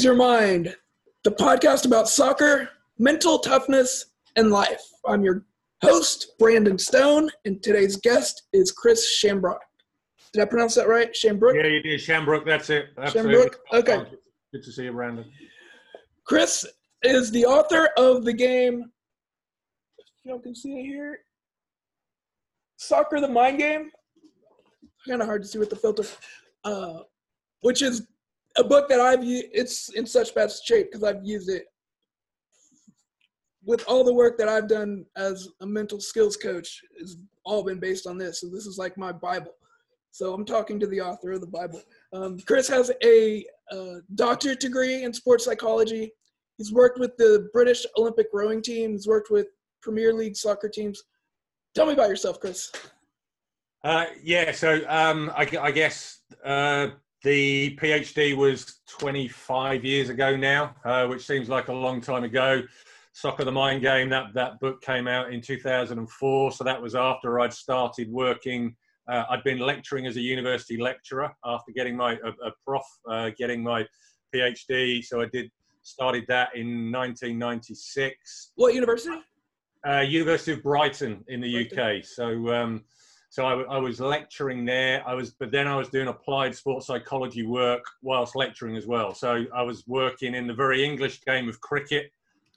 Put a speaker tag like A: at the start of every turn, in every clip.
A: Seize Your Mind, the podcast about soccer, mental toughness, and life. I'm your host, Brandon Stone, and today's guest is Chris Shambrook. Did I pronounce that right? Shambrook?
B: Yeah, you did. Shambrook, that's it.
A: Shambrook? Okay.
B: Good to see you, Brandon.
A: Chris is the author of the game, you can see it here, Soccer the Mind Game. Kind of hard to see with the filter. Uh, which is a book that I've used. It's in such bad shape because I've used it with all the work that I've done as a mental skills coach. Has all been based on this. So this is like my Bible. So I'm talking to the author of the Bible. Um, Chris has a, doctorate degree in sports psychology. He's worked with the British Olympic rowing team. He's worked with Premier League soccer teams. Tell me about yourself, Chris.
B: Uh, yeah, so um, I, I, guess uh, the PhD was 25 years ago now, uh, which seems like a long time ago. Soccer the Mind Game, that, that book came out in 2004. So that was after I'd started working. Uh, I'd been lecturing as a university lecturer after getting my a, a prof, uh, getting my PhD. So I did started that in 1996.
A: What university?
B: Uh, university of Brighton in the Brighton. UK. So um, so I, I, was lecturing there. I was, but then I was doing applied sports psychology work whilst lecturing as well. So I was working in the very English game of cricket.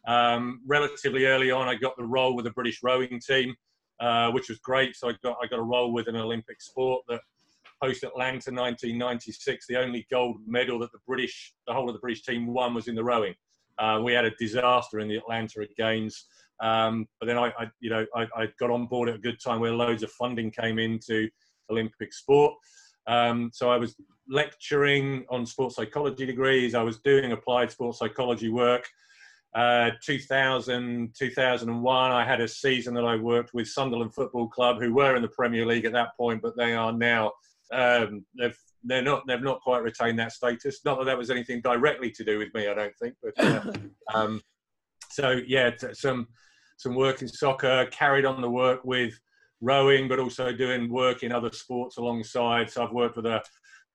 B: Um, relatively early on, I got the role with the British rowing team, uh, which was great. So I got I got a role with an Olympic sport that post Atlanta 1996, the only gold medal that the British, the whole of the British team won was in the rowing. Uh, we had a disaster in the Atlanta Games. Um, but then I, I you know, I, I, got on board at a good time where loads of funding came into Olympic sport. Um, so I was lecturing on sports psychology degrees. I was doing applied sports psychology work. Uh, 2000, 2001, I had a season that I worked with Sunderland Football Club, who were in the Premier League at that point, but they are now um, they've they're not they've not quite retained that status. Not that that was anything directly to do with me, I don't think. But uh, um, so yeah, some some work in soccer, carried on the work with rowing, but also doing work in other sports alongside. So I've worked with a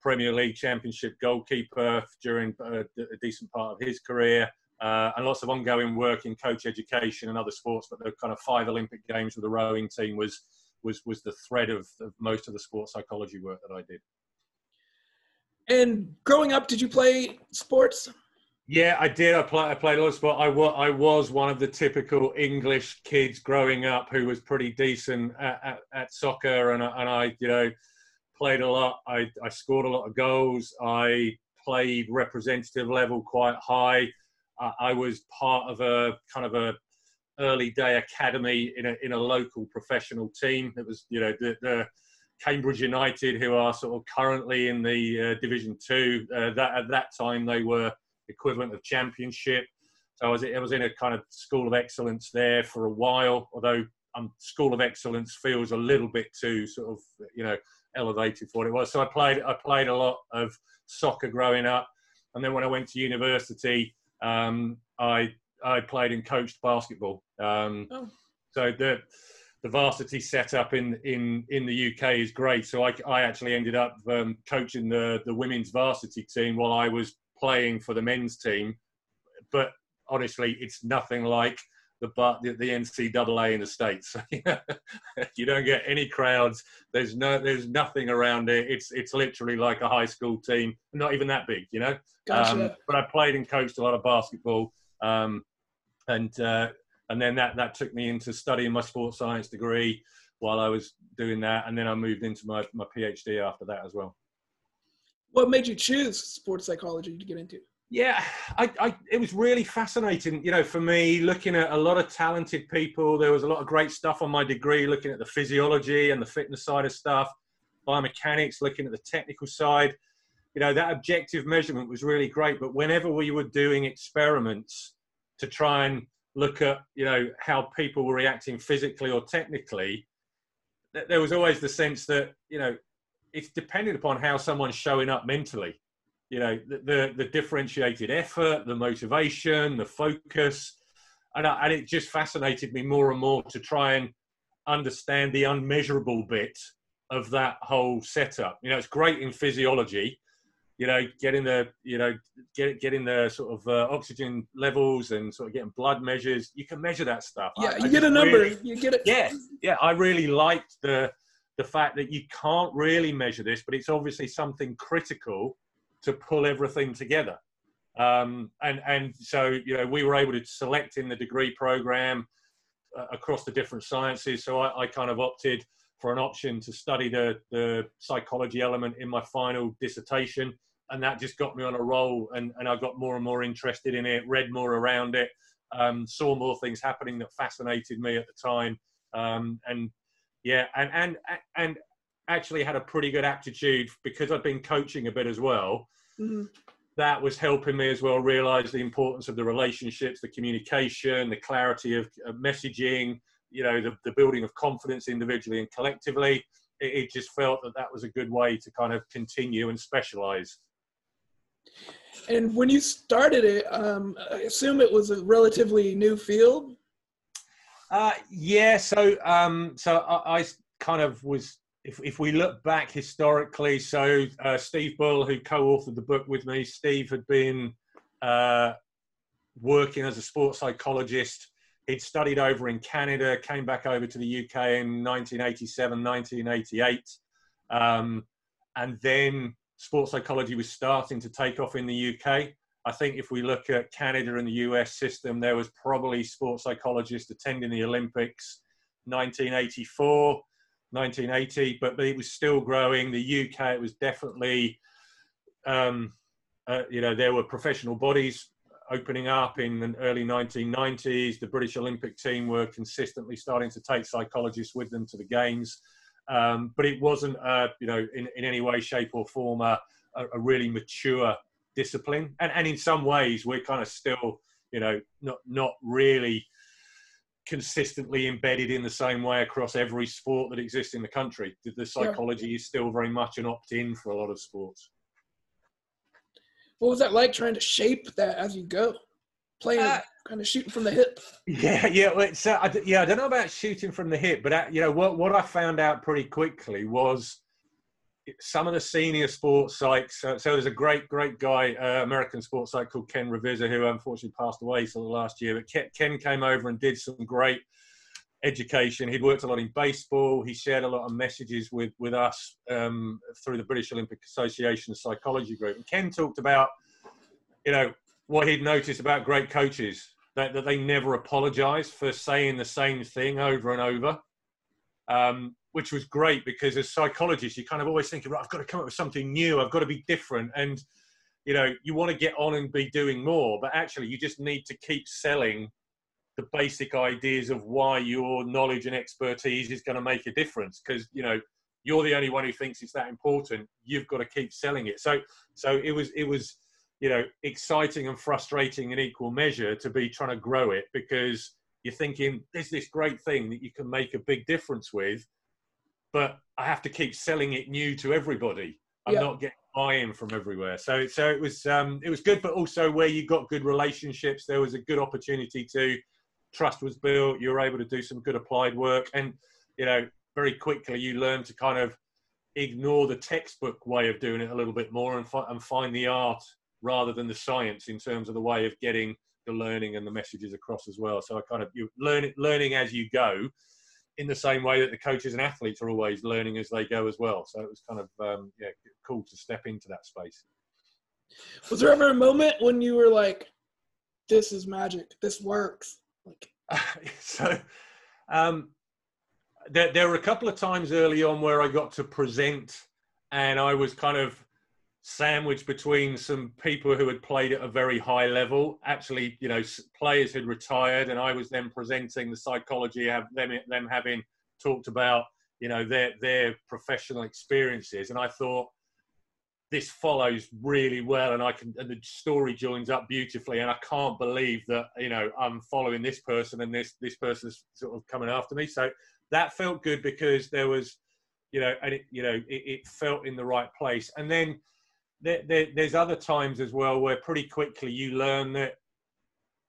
B: Premier League Championship goalkeeper during a, a decent part of his career. Uh, and lots of ongoing work in coach education and other sports, but the kind of five Olympic Games with the rowing team was was was the thread of, of most of the sports psychology work that I did.
A: And growing up, did you play sports?
B: Yeah, I did. I, play, I played a lot of sport. I, wa- I was one of the typical English kids growing up who was pretty decent at, at, at soccer, and, and I, you know, played a lot. I, I scored a lot of goals. I played representative level quite high. I, I was part of a kind of a early day academy in a in a local professional team. It was, you know, the, the Cambridge United, who are sort of currently in the uh, Division Two. Uh, that at that time they were equivalent of championship. So I was, I was in a kind of school of excellence there for a while, although um, school of excellence feels a little bit too sort of, you know, elevated for what it was. So I played, I played a lot of soccer growing up. And then when I went to university, um, I, I played and coached basketball. Um, oh. So the, the varsity setup in, in, in the UK is great. So I, I actually ended up um, coaching the, the women's varsity team while I was playing for the men's team, but honestly, it's nothing like the the, the NCAA in the states. you don't get any crowds. There's no there's nothing around it. It's it's literally like a high school team, not even that big, you know. Gotcha. Um, but I played and coached a lot of basketball, um, and uh, and then that that took me into studying my sports science degree while I was doing that, and then I moved into my my PhD after that as well.
A: What made you choose sports psychology to get into?
B: Yeah, I, I, it was really fascinating, you know, for me, looking at a lot of talented people. There was a lot of great stuff on my degree, looking at the physiology and the fitness side of stuff, biomechanics, looking at the technical side. You know, that objective measurement was really great. But whenever we were doing experiments to try and look at, you know, how people were reacting physically or technically, there was always the sense that, you know, it's dependent upon how someone's showing up mentally. You know, the, the, the differentiated effort, the motivation, the focus. And, I, and it just fascinated me more and more to try and understand the unmeasurable bit of that whole setup. You know, it's great in physiology, you know, getting the, you know, get, getting the sort of uh, oxygen levels and sort of getting blood measures. You can measure that stuff.
A: Yeah, I, you I get a number. Really, you get it.
B: Yeah, yeah. I really liked the the fact that you can't really measure this, but it's obviously something critical to pull everything together. Um, and and so you know, we were able to select in the degree program uh, across the different sciences. So I, I kind of opted for an option to study the, the psychology element in my final dissertation. And that just got me on a roll, and, and I got more and more interested in it, read more around it, um, saw more things happening that fascinated me at the time. Um, and yeah, and, and, and actually had a pretty good aptitude because I'd been coaching a bit as well. Mm-hmm. That was helping me as well realize the importance of the relationships, the communication, the clarity of, of messaging, you know the, the building of confidence individually and collectively it, it, just felt that that was a good way to kind of continue and specialize
A: and when you started it um, i assume it was a relatively new field
B: uh, yeah so um, so I, I, kind of was if, if we look back historically so uh, steve bull who co-authored the book with me steve had been uh, working as a sports psychologist He'd studied over in Canada, came back over to the UK in 1987, 1988. Um, and then sports psychology was starting to take off in the UK. I think if we look at Canada and the US system, there was probably sports psychologists attending the Olympics 1984, 1980, but it was still growing. The UK, it was definitely, um, uh, you know, there were professional bodies opening up in the early 1990s. The British Olympic team were consistently starting to take psychologists with them to the games. Um, but it wasn't, uh, you know, in, in any way, shape, or form a, a really mature discipline. And, and in some ways, we're kind of still, you know, not not really consistently embedded in the same way across every sport that exists in the country. The psychology yeah. is still very much an opt-in for a lot of sports
A: what was that like trying to shape that as you go playing uh, kind of shooting from the hip
B: yeah yeah well, it's, uh, I, yeah i don't know about shooting from the hip but uh, you know what, what i found out pretty quickly was some of the senior sports psychs uh, so there's a great great guy uh, american sports psych called ken ravizza who unfortunately passed away for the last year but ken came over and did some great education. He'd worked a lot in baseball. He shared a lot of messages with with us um, through the British Olympic Association Psychology Group. And Ken talked about, you know, what he'd noticed about great coaches that, that they never apologise for saying the same thing over and over. Um, which was great because as psychologists, you kind of always think, right, I've got to come up with something new. I've got to be different. And, you know, you want to get on and be doing more, but actually you just need to keep selling the basic ideas of why your knowledge and expertise is going to make a difference because you know you're the only one who thinks it's that important you've got to keep selling it so so it was it was you know exciting and frustrating in equal measure to be trying to grow it because you're thinking there's this great thing that you can make a big difference with but i have to keep selling it new to everybody i'm yeah. not getting buy-in from everywhere so so it was um it was good but also where you got good relationships there was a good opportunity to trust was built. You were able to do some good applied work, and you know, very quickly you learn to kind of ignore the textbook way of doing it a little bit more and, fi- and find the art rather than the science in terms of the way of getting the learning and the messages across as well. So I kind of you learn learning as you go, in the same way that the coaches and athletes are always learning as they go as well. So it was kind of um, yeah cool to step into that space.
A: Was there ever a moment when you were like, "This is magic. This works."
B: Like, so, um, there, there were a couple of times early on where I got to present, and I was kind of sandwiched between some people who had played at a very high level. Actually, you know, players had retired, and I was then presenting the psychology of them them having talked about you know their their professional experiences, and I thought this follows really well and i can and the story joins up beautifully. And i can't believe that you know i'm following this person and this this person's sort of coming after me. So that felt good because there was you know and it you know it, it felt in the right place. And then there, there, there's other times as well where pretty quickly you learn that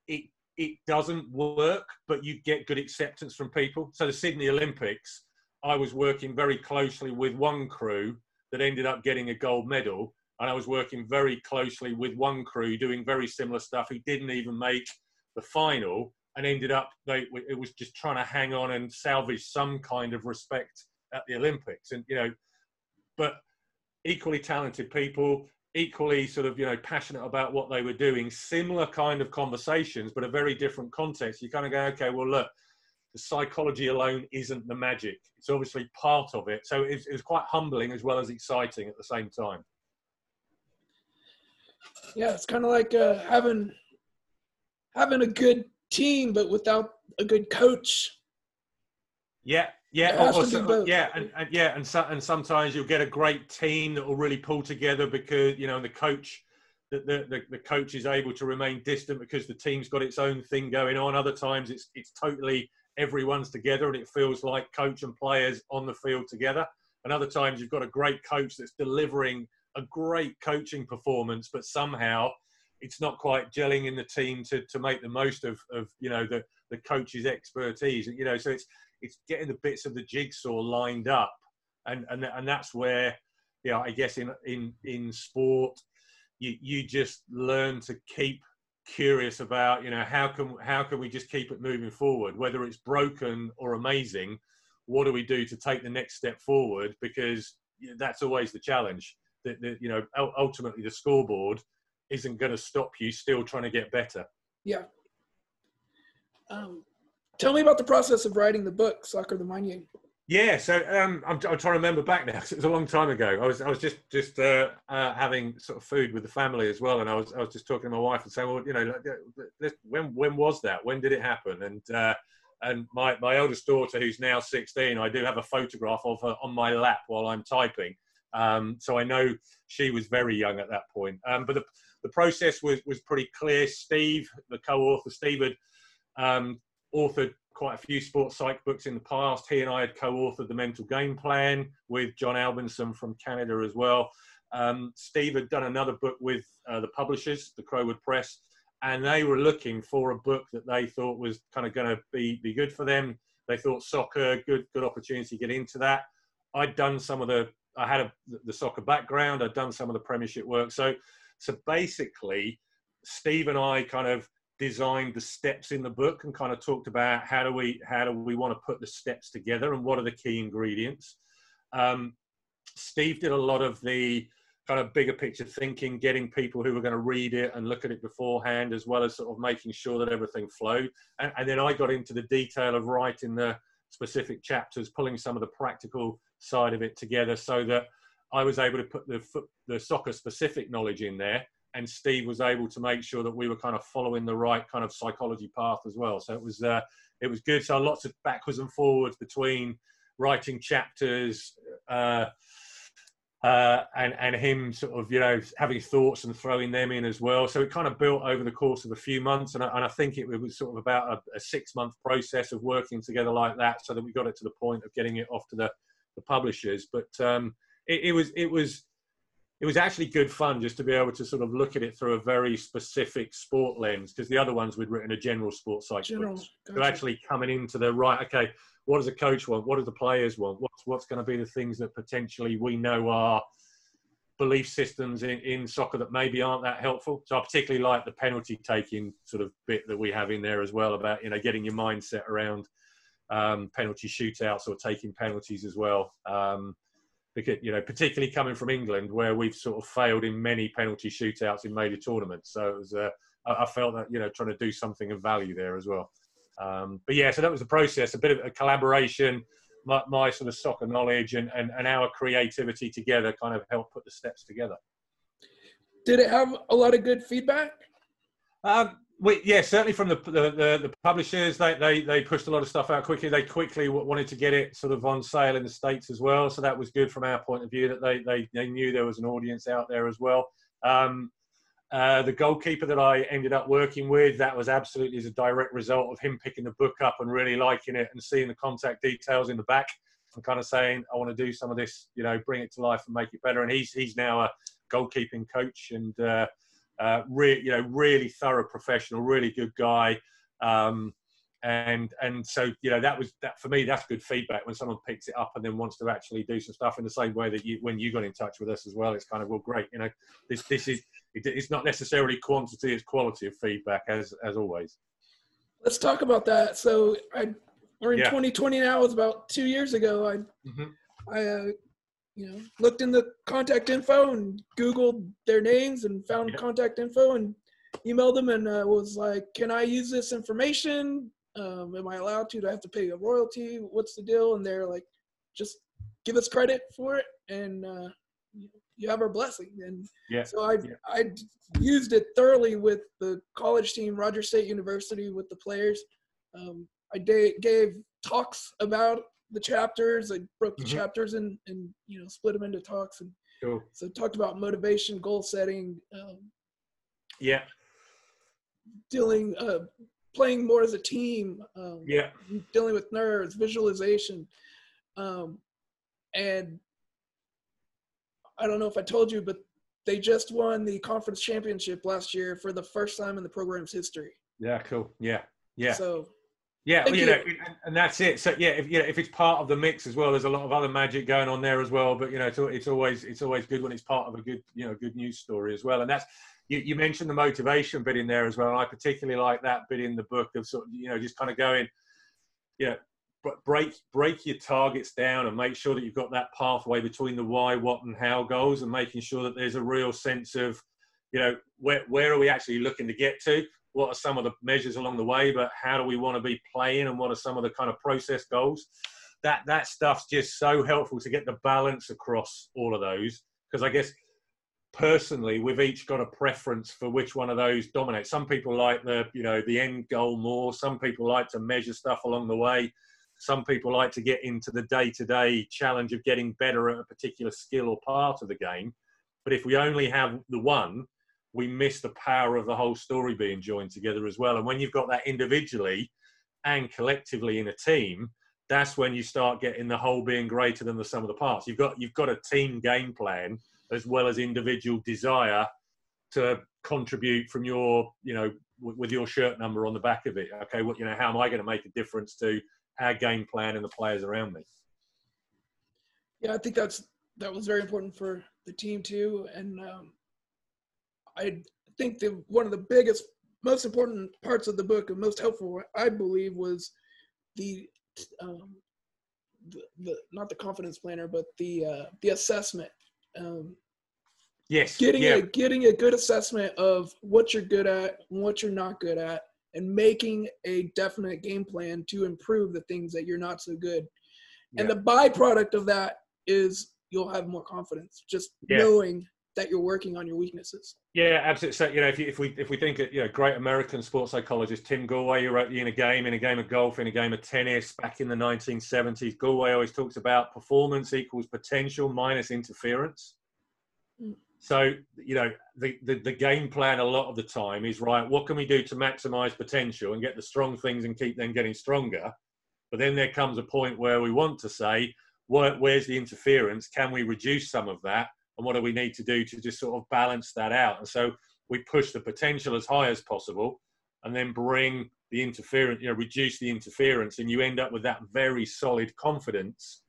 B: it it doesn't work but you get good acceptance from people so the sydney olympics i was working very closely with one crew that ended up getting a gold medal. and I was working very closely with one crew doing very similar stuff who didn't even make the final and ended up they it was just trying to hang on and salvage some kind of respect at the Olympics and you know but equally talented people equally sort of you know passionate about what they were doing similar kind of conversations but a very different context. You kind of go okay well look the psychology alone isn't the magic. It's obviously part of it. So it, it was quite humbling as well as exciting at the same time.
A: Yeah it's kind of like uh, having having a good team but without a good coach.
B: Yeah yeah, or, or, yeah, and, and, yeah, and so, and sometimes you'll get a great team that will really pull together because you know the coach, the, the the coach is able to remain distant because the team's got its own thing going on. Other times it's it's totally everyone's together and it feels like coach and players on the field together. And other times you've got a great coach that's delivering a great coaching performance, but somehow it's not quite gelling in the team to, to make the most of, of you know the, the coach's expertise. You know, so it's it's getting the bits of the jigsaw lined up, and and and that's where, you know, I guess in in in sport, you you just learn to keep curious about you know how can how can we just keep it moving forward? Whether it's broken or amazing what do we do to take the next step forward? Because that's always the challenge. That, that you know ultimately the scoreboard isn't going to stop you still trying to get better.
A: Yeah. Um, Tell me about the process of writing the book, Soccer the Mind Game.
B: Yeah, so um, I'm, I'm, trying to remember back now. It was a long time ago. I was I was just just uh, uh, having sort of food with the family as well, and I was I was just talking to my wife and saying, well, you know, when when was that? When did it happen? And uh, and my my oldest daughter, who's now 16, I do have a photograph of her on my lap while I'm typing. Um, so I know she was very young at that point. Um, but the the process was was pretty clear. Steve, the co-author, Steve had um, authored quite a few sports psych books in the past. He and I had co-authored the Mental Game Plan with John Albinson from Canada as well. Um, Steve had done another book with uh, the publishers, the Crowood Press, and they were looking for a book that they thought was kind of going to be be good for them. They thought soccer, good good opportunity to get into that. I'd done some of the, I had a, the soccer background. I'd done some of the Premiership work. So, so basically, Steve and I kind of designed the steps in the book and kind of talked about how do we how do we want to put the steps together and what are the key ingredients. Um, Steve did a lot of the kind of bigger picture thinking, getting people who were going to read it and look at it beforehand, as well as sort of making sure that everything flowed. And, and then I got into the detail of writing the specific chapters, pulling some of the practical side of it together, so that I was able to put the the soccer specific knowledge in there and Steve was able to make sure that we were kind of following the right kind of psychology path as well. So it was uh, it was good. So lots of backwards and forwards between writing chapters. Uh, uh, and and him sort of you know having thoughts and throwing them in as well. So it kind of built over the course of a few months, and I, and I think it, was sort of about a, a, six month process of working together like that, so that we got it to the point of getting it off to the, the publishers. But um, it, it was it was it was actually good fun just to be able to sort of look at it through a very specific sport lens because the other ones we'd written a general sports site general, gotcha. so actually coming into the right okay what does a coach want? What do the players want? What's what's going to be the things that potentially we know are belief systems in, in soccer that maybe aren't that helpful? So i particularly like the penalty taking sort of bit that we have in there as well about you know getting your mindset around um, penalty shootouts or taking penalties as well. Um, because you know, particularly coming from England, where we've sort of failed in many penalty shootouts in major tournaments. So it was, uh, I felt that you know, trying to do something of value there as well. Um, but yeah, so that was the process, a bit of a collaboration. My, my sort of soccer knowledge and, and, and our creativity together kind of helped put the steps together.
A: Did it have a lot of good feedback?
B: Um, we, yeah, certainly from the, the, the, the, publishers, they, they, they pushed a lot of stuff out quickly. They quickly wanted to get it sort of on sale in the States as well. So that was good from our point of view that they, they, they knew there was an audience out there as well. Um, uh, the goalkeeper that I ended up working with, that was absolutely as a direct result of him picking the book up and really liking it and seeing the contact details in the back and kind of saying, I want to do some of this, you know, bring it to life and make it better. And he's, he's now a goalkeeping coach and, uh, uh, re- you know, really thorough professional, really good guy. Um, and and so you know that was that for me that's good feedback when someone picks it up and then wants to actually do some stuff in the same way that you when you got in touch with us as well it's kind of well great you know this this is it, it's not necessarily quantity it's quality of feedback as as always
A: let's talk about that so i we're in yeah. 2020 now it's about two years ago i mm-hmm. i uh, you know looked in the contact info and googled their names and found yeah. contact info and emailed them and uh, was like can i use this information um, am I allowed to? Do I have to pay a royalty? What's the deal? And they're like, just give us credit for it, and uh, you have our blessing. And yeah. so I yeah. I used it thoroughly with the college team, Rogers State University, with the players. Um, I da- gave talks about the chapters. I broke the mm-hmm. chapters and and you know split them into talks and cool. so talked about motivation, goal setting. Um,
B: yeah.
A: Dealing, uh, playing more as a team.
B: Um, yeah.
A: Dealing with nerves, visualization, um, and I don't know if I told you, but they just won the conference championship last year for the first time in the program's history.
B: Yeah. Cool. Yeah. Yeah.
A: So.
B: Yeah, you, know, and that's it. So yeah, if you know, if it's part of the mix as well, there's a lot of other magic going on there as well. But you know, it's, it's always it's always good when it's part of a good you know good news story as well. And that's you, you, mentioned the motivation bit in there as well. And I particularly like that bit in the book of sort of, you know, just kind of going, you know, break break your targets down and make sure that you've got that pathway between the why, what, and how goals, and making sure that there's a real sense of, you know, where where are we actually looking to get to? What are some of the measures along the way? But how do we want to be playing, and what are some of the kind of process goals? That that stuff's just so helpful to get the balance across all of those. Because I guess personally we've each got a preference for which one of those dominates some people like the you know the end goal more some people like to measure stuff along the way some people like to get into the day-to-day challenge of getting better at a particular skill or part of the game but if we only have the one we miss the power of the whole story being joined together as well and when you've got that individually and collectively in a team that's when you start getting the whole being greater than the sum of the parts you've got you've got a team game plan as well as individual desire to contribute from your, you know, with your shirt number on the back of it. Okay, what you know, how am I going to make a difference to our game plan and the players around me?
A: Yeah, I think that's that was very important for the team too, and um, I think the one of the biggest, most important parts of the book and most helpful, I believe, was the um, the, the not the confidence planner, but the uh, the assessment um,
B: yes,
A: getting
B: yeah.
A: a getting a good assessment of what you're good at, what you're not good at, and making a definite game plan to improve the things that you're not so good. Yeah. And the byproduct of that is you'll have more confidence, just yeah. knowing that you're working on your weaknesses.
B: Yeah, absolutely. So you know, if, you, if we if we think of you know great American sports psychologist Tim Gallwey, who wrote in a game, Inner Game of Golf, in a game of tennis back in the 1970s, Gallwey always talks about performance equals potential minus interference. Mm. So you know, the, the the game plan a lot of the time is right. What can we do to maximize potential and get the strong things and keep them getting stronger? But then there comes a point where we want to say, where, where's the interference? Can we reduce some of that? And what do we need to do to just sort of balance that out? And so we push the potential as high as possible and then bring the interference, you know, reduce the interference, and you end up with that very solid confidence.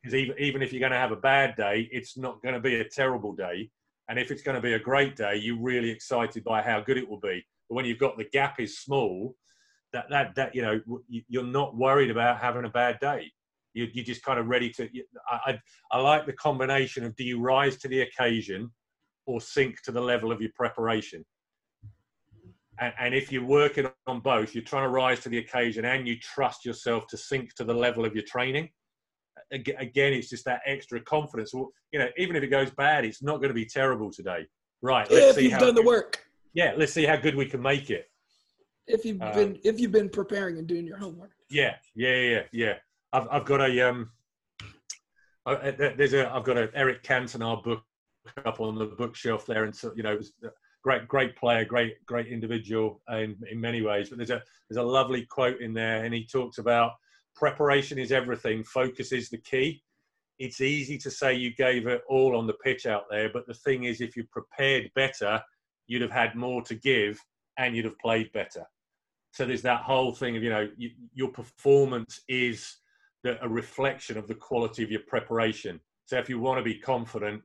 B: Because even, even if you're going to have a bad day, it's not going to be a terrible day. And if it's going to be a great day, you're really excited by how good it will be. But when you've got the gap is small, that, that, that you know, you're not worried about having a bad day. You, you're just kind of ready to. I, I, I like the combination of do you rise to the occasion or sink to the level of your preparation? And, and, if you're working on both, you're trying to rise to the occasion and you trust yourself to sink to the level of your training. Again, it's just that extra confidence. Well, you know, even if it goes bad, it's not going to be terrible today. Right.
A: Let's if see you've how, done the work.
B: Yeah. Let's see how good we can make it.
A: If you've um, been if you've been preparing and doing your homework.
B: Yeah. Yeah. Yeah. Yeah. I've, I've got a um, there's a I've got a Eric Cantona book up on the bookshelf there, and so you know, great great player, great great individual in in many ways. But there's a there's a lovely quote in there, and he talks about preparation is everything, focus is the key. It's easy to say you gave it all on the pitch out there, but the thing is, if you prepared better, you'd have had more to give, and you'd have played better. So there's that whole thing of you know you, your performance is the, a reflection of the quality of your preparation. So if you want to be confident,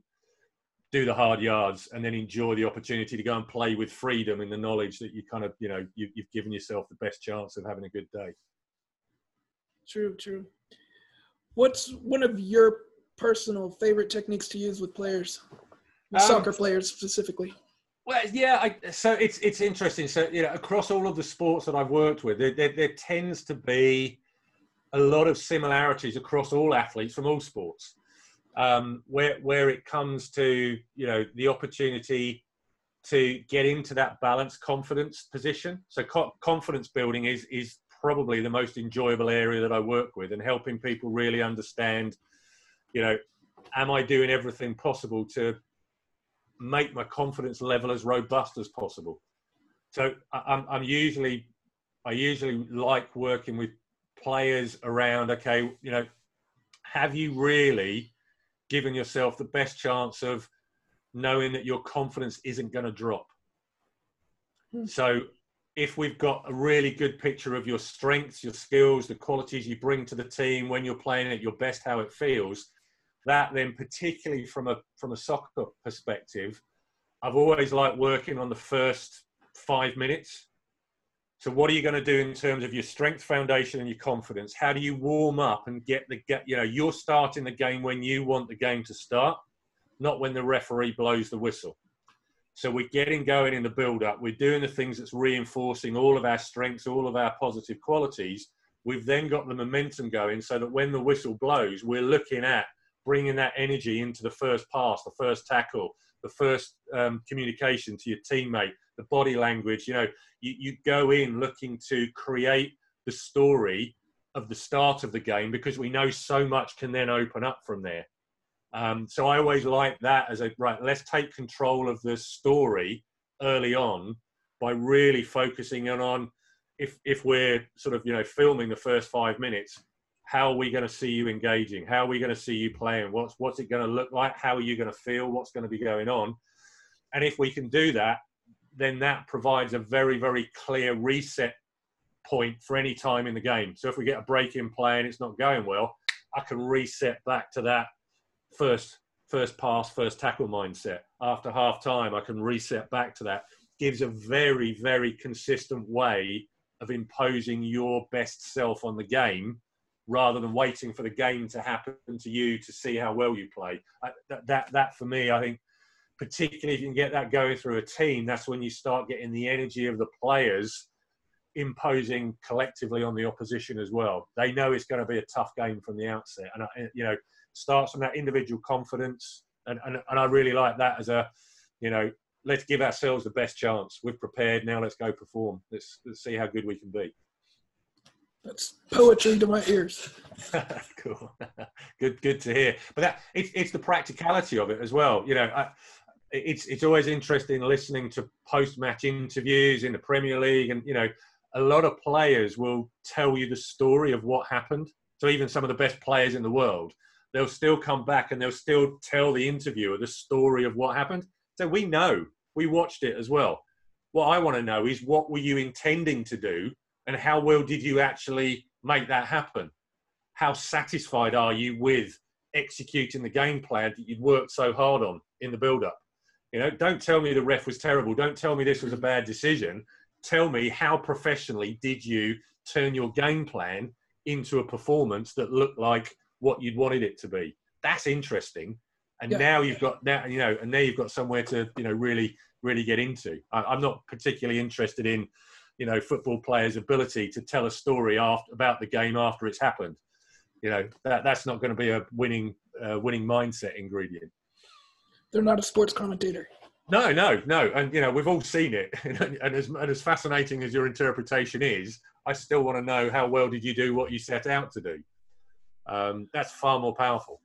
B: do the hard yards and then enjoy the opportunity to go and play with freedom in the knowledge that you kind of you know you, you've given yourself the best chance of having a good day.
A: True, true. What's one of your personal favorite techniques to use with players, with um, soccer players specifically?
B: Well, yeah. I, so it's it's interesting. So you know, across all of the sports that I've worked with, there, there, there tends to be a lot of similarities across all athletes from all sports. Um, where where it comes to you know the opportunity to get into that balanced confidence position. So co- confidence building is is probably the most enjoyable area that I work with, and helping people really understand, you know, am I doing everything possible to make my confidence level as robust as possible? So I'm, I'm usually, I usually like working with players around. Okay, you know, have you really given yourself the best chance of knowing that your confidence isn't going to drop? Hmm. So if we've got a really good picture of your strengths, your skills, the qualities you bring to the team when you're playing at your best, how it feels, that then particularly from a from a soccer perspective, I've always liked working on the first five minutes. So what are you going to do in terms of your strength foundation and your confidence? How do you warm up and get the get you know you're starting the game when you want the game to start, not when the referee blows the whistle. So we're getting going in the build up. We're doing the things that's reinforcing all of our strengths, all of our positive qualities. We've then got the momentum going so that when the whistle blows, we're looking at bringing that energy into the first pass, the first tackle, the first um, communication to your teammate, the body language. You know, you, you go in looking to create the story of the start of the game because we know so much can then open up from there. Um, so I always like that as a right. Let's take control of the story early on by really focusing in on if if we're sort of you know filming the first five minutes, how are we going to see you engaging? How are we going to see you playing? What's what's it going to look like? How are you going to feel? What's going to be going on? And if we can do that, then that provides a very very clear reset point for any time in the game. So if we get a break in play and it's not going well, I can reset back to that first first pass, first tackle mindset. After half time, I can reset back to that. Gives a very, very consistent way of imposing your best self on the game rather than waiting for the game to happen to you to see how well you play. That, that, that for me, I think, particularly if you can get that going through a team, that's when you start getting the energy of the players imposing collectively on the opposition as well. They know it's going to be a tough game from the outset. And, you know, starts from that individual confidence. And, and, and I really like that as a, you know, let's give ourselves the best chance. We've prepared. Now let's go perform. Let's, let's see how good we can be.
A: That's poetry to my ears.
B: cool. good, good to hear. But that it's it's the practicality of it as well. You know, I, it's it's always interesting listening to post match interviews in the Premier League, and you know, a lot of players will tell you the story of what happened. So even some of the best players in the world they'll still come back and they'll still tell the interviewer the story of what happened. So we know, we watched it as well. What I want to know is what were you intending to do and how well did you actually make that happen? How satisfied are you with executing the game plan that you'd worked so hard on in the build up? You know, don't tell me the ref was terrible. Don't tell me this was a bad decision. Tell me how professionally did you turn your game plan into a performance that looked like what you'd wanted it to be. That's interesting. And yeah. now you've got now you know, and now you've got somewhere to you know really really get into. I, am not particularly interested in you know football players' ability to tell a story after about the game after it's happened. You know that that's not going to be a winning uh, winning mindset ingredient.
A: They're not a sports commentator.
B: No, no, no, and you know we've all seen it, and as and as fascinating as your interpretation is, I still want to know how well did you do what you set out to do um, that's far more powerful.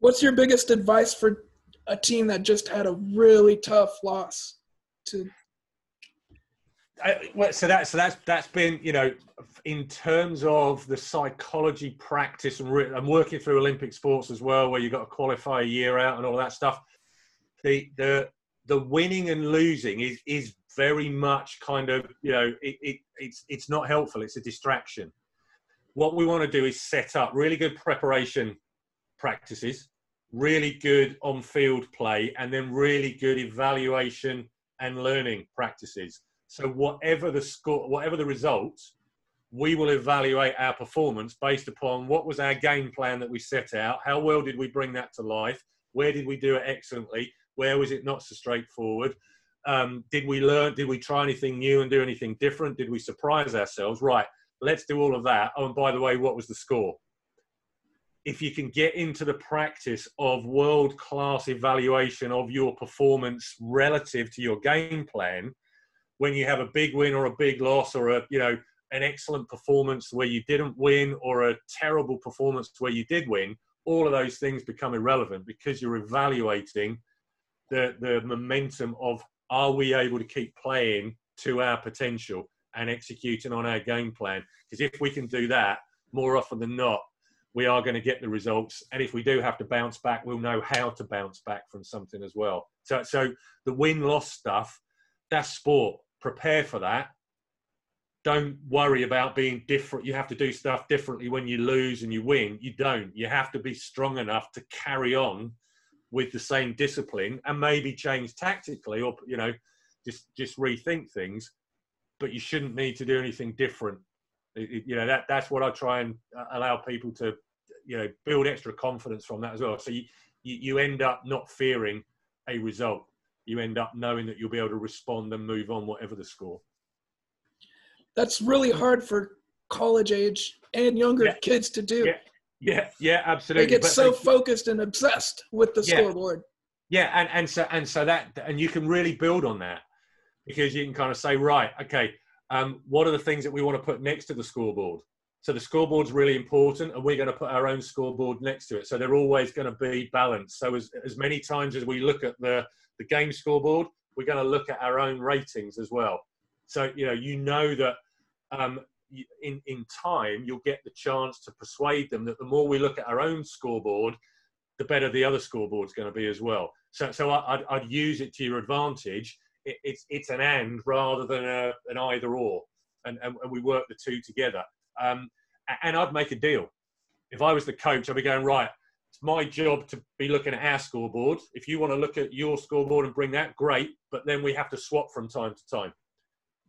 A: What's your biggest advice for a team that just had a really tough loss to
B: Well, so that so that's that's been you know in terms of the psychology practice and re- I'm working through Olympic sports as well, where you've got to qualify a year out and all that stuff. The the the winning and losing is is very much kind of you know it, it, it's it's not helpful it's a distraction what we want to do is set up really good preparation practices really good on field play and then really good evaluation and learning practices so whatever the score whatever the results we will evaluate our performance based upon what was our game plan that we set out how well did we bring that to life where did we do it excellently where was it not so straightforward um, did we learn? Did we try anything new and do anything different? Did we surprise ourselves? Right, let's do all of that. Oh, and by the way, what was the score? If you can get into the practice of world class evaluation of your performance relative to your game plan, when you have a big win or a big loss or a you know an excellent performance where you didn't win or a terrible performance where you did win, all of those things become irrelevant because you're evaluating the, the momentum of are we able to keep playing to our potential and executing on our game plan? Because if we can do that, more often than not, we are going to get the results. And if we do have to bounce back, we'll know how to bounce back from something as well. So, so the win loss stuff, that's sport. Prepare for that. Don't worry about being different. You have to do stuff differently when you lose and you win. You don't. You have to be strong enough to carry on with the same discipline and maybe change tactically or you know just just rethink things but you shouldn't need to do anything different it, you know that that's what i try and uh, allow people to you know build extra confidence from that as well so you you, you end up not fearing a result you end up knowing that you'll be able to respond and move on whatever the score
A: that's really hard for college age and younger yeah. kids to do
B: yeah. Yeah, yeah, absolutely.
A: They get but so they, focused and obsessed with the yeah, scoreboard.
B: Yeah, and, and so and so that and you can really build on that because you can kind of say, right, okay, um, what are the things that we want to put next to the scoreboard? So the scoreboard's really important, and we're going to put our own scoreboard next to it. So they're always going to be balanced. So as as many times as we look at the the game scoreboard, we're going to look at our own ratings as well. So you know, you know that um, in, in time, you'll get the chance to persuade them that the more we look at our own scoreboard, the better the other scoreboard's going to be as well. So, so I'd, I'd use it to your advantage. It, it's, it's an and rather than a, an either or. And, and, and we work the two together. Um, and I'd make a deal. If I was the coach, I'd be going, right, it's my job to be looking at our scoreboard. If you want to look at your scoreboard and bring that, great. But then we have to swap from time to time.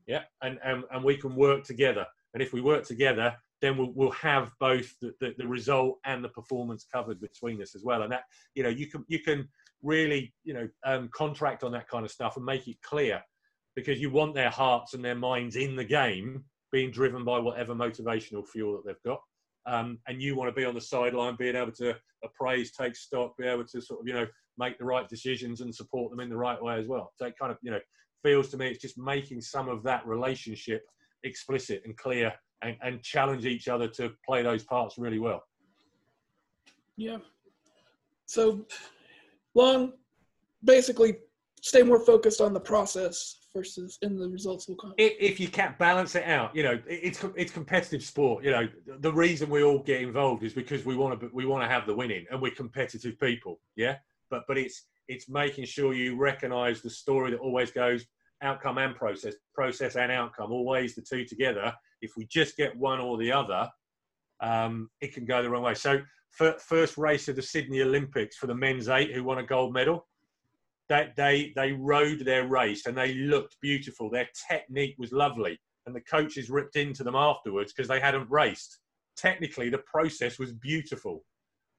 B: Yeah. And, and, and we can work together. And if we work together, then we'll, we'll have both the, the, the, result and the performance covered between us as well. And that, you know, you can, you can really, you know, um, contract on that kind of stuff and make it clear because you want their hearts and their minds in the game being driven by whatever motivational fuel that they've got. Um, and you want to be on the sideline, being able to appraise, take stock, be able to sort of, you know, make the right decisions and support them in the right way as well. So it kind of, you know, feels to me it's just making some of that relationship explicit and clear and, and challenge each other to play those parts really well.
A: Yeah. So long, basically, stay more focused on the process versus in the results will come.
B: If, you can't balance it out, you know, it's it's competitive sport. You know, the reason we all get involved is because we want to we want to have the winning, and we're competitive people. Yeah, but but it's it's making sure you recognise the story that always goes outcome and process, process and outcome, always the two together. If we just get one or the other, um, it can go the wrong way. So, first race of the Sydney Olympics for the men's eight, who won a gold medal, that they they rode their race and they looked beautiful. Their technique was lovely, and the coaches ripped into them afterwards because they hadn't raced. Technically, the process was beautiful,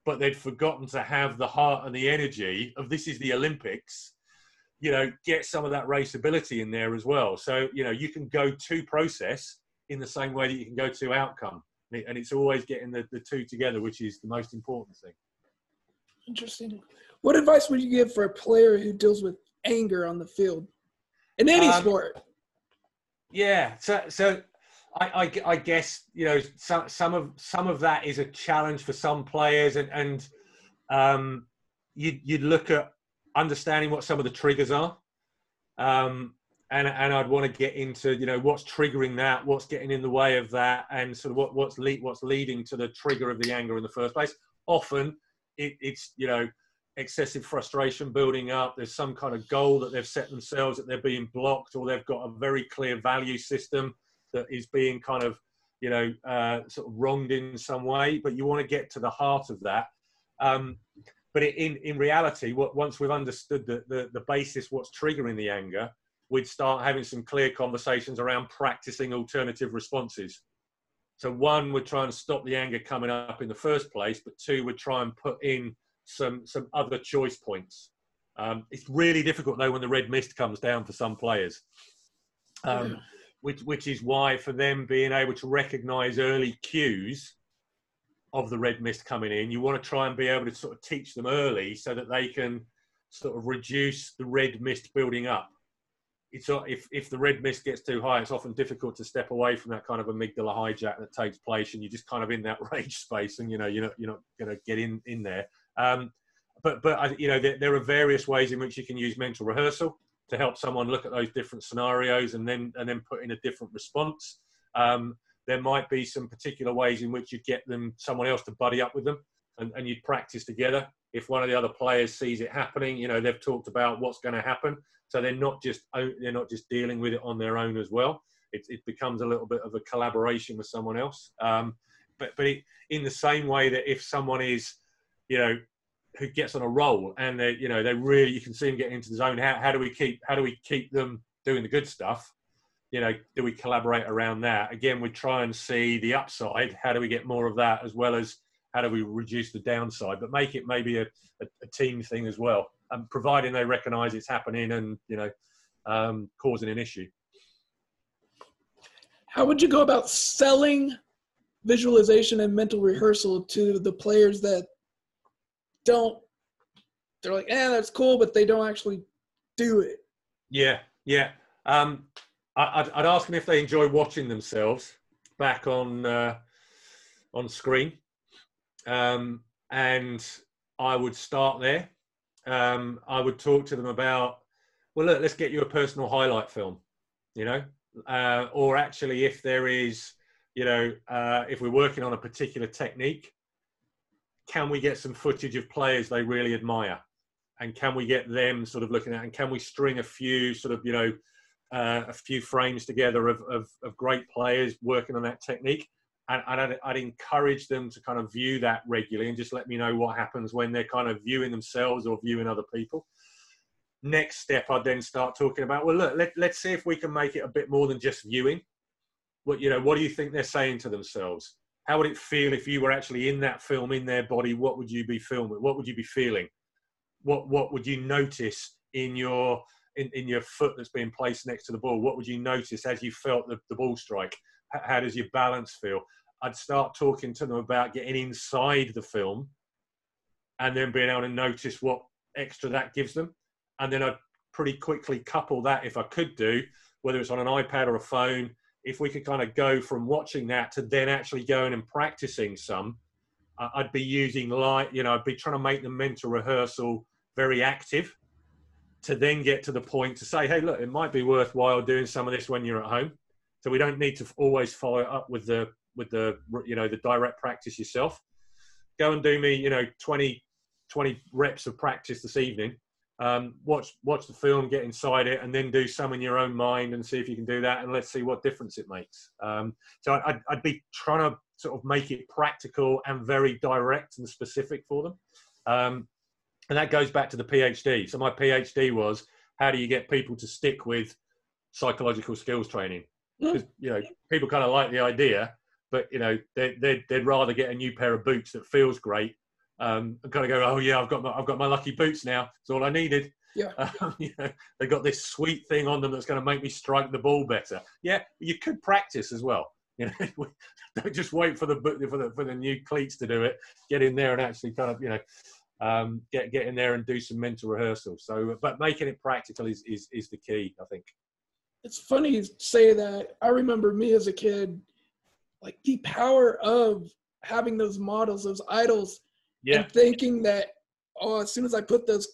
B: but they'd forgotten to have the heart and the energy of this is the Olympics you know, get some of that raceability in there as well. So, you know, you can go to process in the same way that you can go to outcome. And it's always getting the, the two together, which is the most important thing.
A: Interesting. What advice would you give for a player who deals with anger on the field in any um, sport?
B: Yeah. So, so I, I, I, guess you know some some of some of that is a challenge for some players, and and um, you you'd look at understanding what some of the triggers are. Um, and, and I'd want to get into, you know, what's triggering that, what's getting in the way of that, and sort of what, what's, lead, what's leading to the trigger of the anger in the first place. Often it, it's, you know, excessive frustration building up. There's some kind of goal that they've set themselves that they're being blocked, or they've got a very clear value system that is being kind of, you know, uh, sort of wronged in some way. But you want to get to the heart of that. Um, but in in reality, what, once we've understood the, the the basis, what's triggering the anger, we'd start having some clear conversations around practicing alternative responses. So one we'd try and stop the anger coming up in the first place, but two we'd try and put in some some other choice points. Um, it's really difficult though when the red mist comes down for some players, um, which which is why for them being able to recognise early cues of the red mist coming in, you want to try and be able to sort of teach them early so that they can sort of reduce the red mist building up it's if if the red mist gets too high, it's often difficult to step away from that kind of amygdala hijack that takes place, and you're just kind of in that rage space, and you know you're not you're not going to get in in there. Um, but but you know there, there, are various ways in which you can use mental rehearsal to help someone look at those different scenarios and then and then put in a different response. Um, there might be some particular ways in which you get them someone else to buddy up with them and, and you'd practice together. If one of the other players sees it happening, you know they've talked about what's going to happen so they're not just they're not just dealing with it on their own as well. It, it becomes a little bit of a collaboration with someone else. Um, but but it, in the same way that if someone is, you know, who gets on a roll and they you know they really you can see them getting into the zone. How, how do we keep how do we keep them doing the good stuff? You know, do we collaborate around that? Again, we try and see the upside. How do we get more of that as well as how do we reduce the downside, but make it maybe a, a, a team thing as well um, providing they recognise it's happening and you know um, causing an issue.
A: How would you go about selling visualization and mental rehearsal to the players that don't? They're like, "Eh, that's cool," but they don't actually do it.
B: Yeah, yeah. Um, I, would ask them if they enjoy watching themselves back on uh, on screen, um, and I would start there um, I would talk to them about, well, look, let's get you a personal highlight film, you know, uh, or actually, if there is, you know, uh, if we're working on a particular technique, can we get some footage of players they really admire? And can we get them sort of looking at, and can we string a few sort of, you know, uh, a few frames together of, of, of great players working on that technique? and, I'd, I'd, encourage them to kind of view that regularly and just let me know what happens when they're kind of viewing themselves or viewing other people. Next step, I'd then start talking about, well, look, let, let's see if we can make it a bit more than just viewing. What, you know, what do you think they're saying to themselves? How would it feel if you were actually in that film, in their body? What would you be filming? What would you be feeling? What, what would you notice in your, in, in your foot that's being placed next to the ball? What would you notice as you felt the, the ball strike? How does your balance feel? I'd start talking to them about getting inside the film and then being able to notice what extra that gives them. And then I'd pretty quickly couple that, if I could do, whether it's on an iPad or a phone, if we could kind of go from watching that to then actually going and practicing some, I'd be using light, you know, I'd be trying to make the mental rehearsal very active to then get to the point to say, hey, look, it might be worthwhile doing some of this when you're at home. So we don't need to always follow up with the with the you know the direct practice yourself. Go and do me you know 20, 20 reps of practice this evening. Um, watch watch the film, get inside it, and then do some in your own mind and see if you can do that. And let's see what difference it makes. Um, so I'd, I'd be trying to sort of make it practical and very direct and specific for them. Um, and that goes back to the PhD. So my PhD was how do you get people to stick with psychological skills training? Because you know people kind of like the idea, but you know they, they'd, they'd rather get a new pair of boots that feels great um, and kind of go, oh yeah, I've got my, I've got my lucky boots now. It's all I needed.
A: Yeah.
B: Um, you know, they got this sweet thing on them that's going to make me strike the ball better. Yeah, you could practice as well. You know, don't just wait for the for the for the new cleats to do it. Get in there and actually kind of you know um, get get in there and do some mental rehearsal. So, but making it practical is is is the key, I think.
A: It's funny you say that. I remember me as a kid like the power of having those models, those idols,
B: yeah.
A: and thinking that oh, as soon as I put those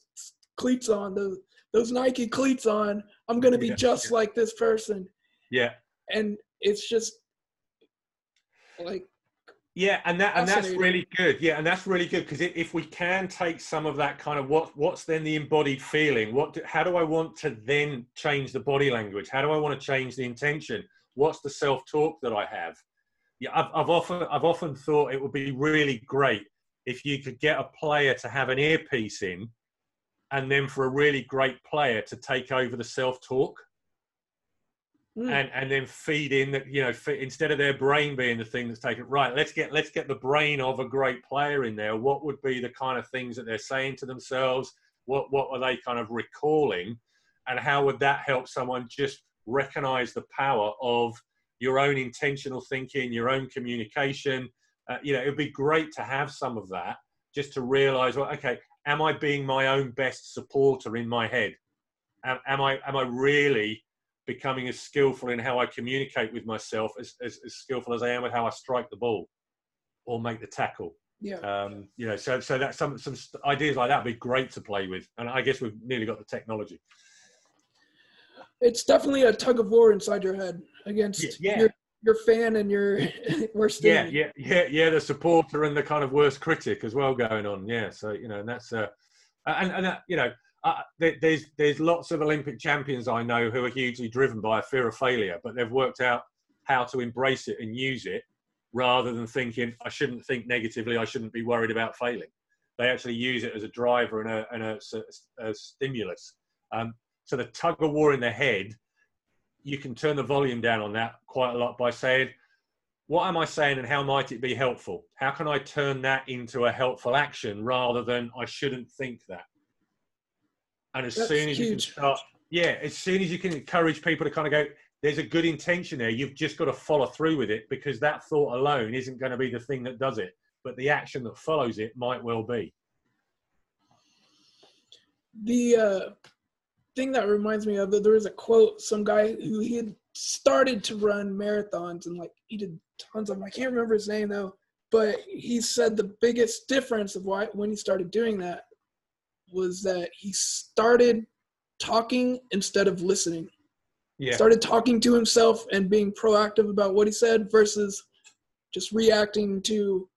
A: cleats on, those those Nike cleats on, I'm gonna be yeah. just like this person.
B: Yeah.
A: And it's just like
B: Yeah, and that and that's really good. Yeah, and that's really good because if we can take some of that kind of what what's then the embodied feeling? What do, how do I want to then change the body language? How do I want to change the intention? What's the self talk that I have? Yeah, I've, I've often I've often thought it would be really great if you could get a player to have an earpiece in, and then for a really great player to take over the self talk mm. and and then feed in that you know instead of their brain being the thing that's taken right let's get let's get the brain of a great player in there. What would be the kind of things that they're saying to themselves? What what are they kind of recalling? And how would that help someone just recognize the power of your own intentional thinking your own communication uh, you know it'd be great to have some of that just to realize well okay am i being my own best supporter in my head am, am i am i really becoming as skillful in how I communicate with myself as, as, as skillful as I am with how I strike the ball or make the tackle.
A: Yeah.
B: Um, you know, so so that some some ideas like that would be great to play with, and I guess we've nearly got the technology.
A: It's definitely a tug of war inside your head against yeah. your your fan and your worst
B: yeah yeah yeah yeah the supporter and the kind of worst critic as well going on yeah so you know and that's uh and and that, you know uh, there's there's lots of Olympic champions I know who are hugely driven by a fear of failure, but they've worked out how to embrace it and use it rather than thinking I shouldn't think negatively, I shouldn't be worried about failing. They actually use it as a driver and a, and a, a stimulus. Um, so the tug of war in the head, you can turn the volume down on that quite a lot by saying, what am I saying and how might it be helpful? How can I turn that into a helpful action rather than I shouldn't think that? And as That's soon as huge. you can start, yeah, as soon as you can encourage people to kind of go, there's a good intention there. You've just got to follow through with it because that thought alone isn't going to be the thing that does it, but the action that follows it might well be.
A: The uh, thing that reminds me of that there was a quote some guy who he had started to run marathons and like he did tons of them. I can't remember his name though, but he said the biggest difference of why when he started doing that was that he started talking instead of listening. Yeah. Started talking to himself and being proactive about what he said versus just reacting to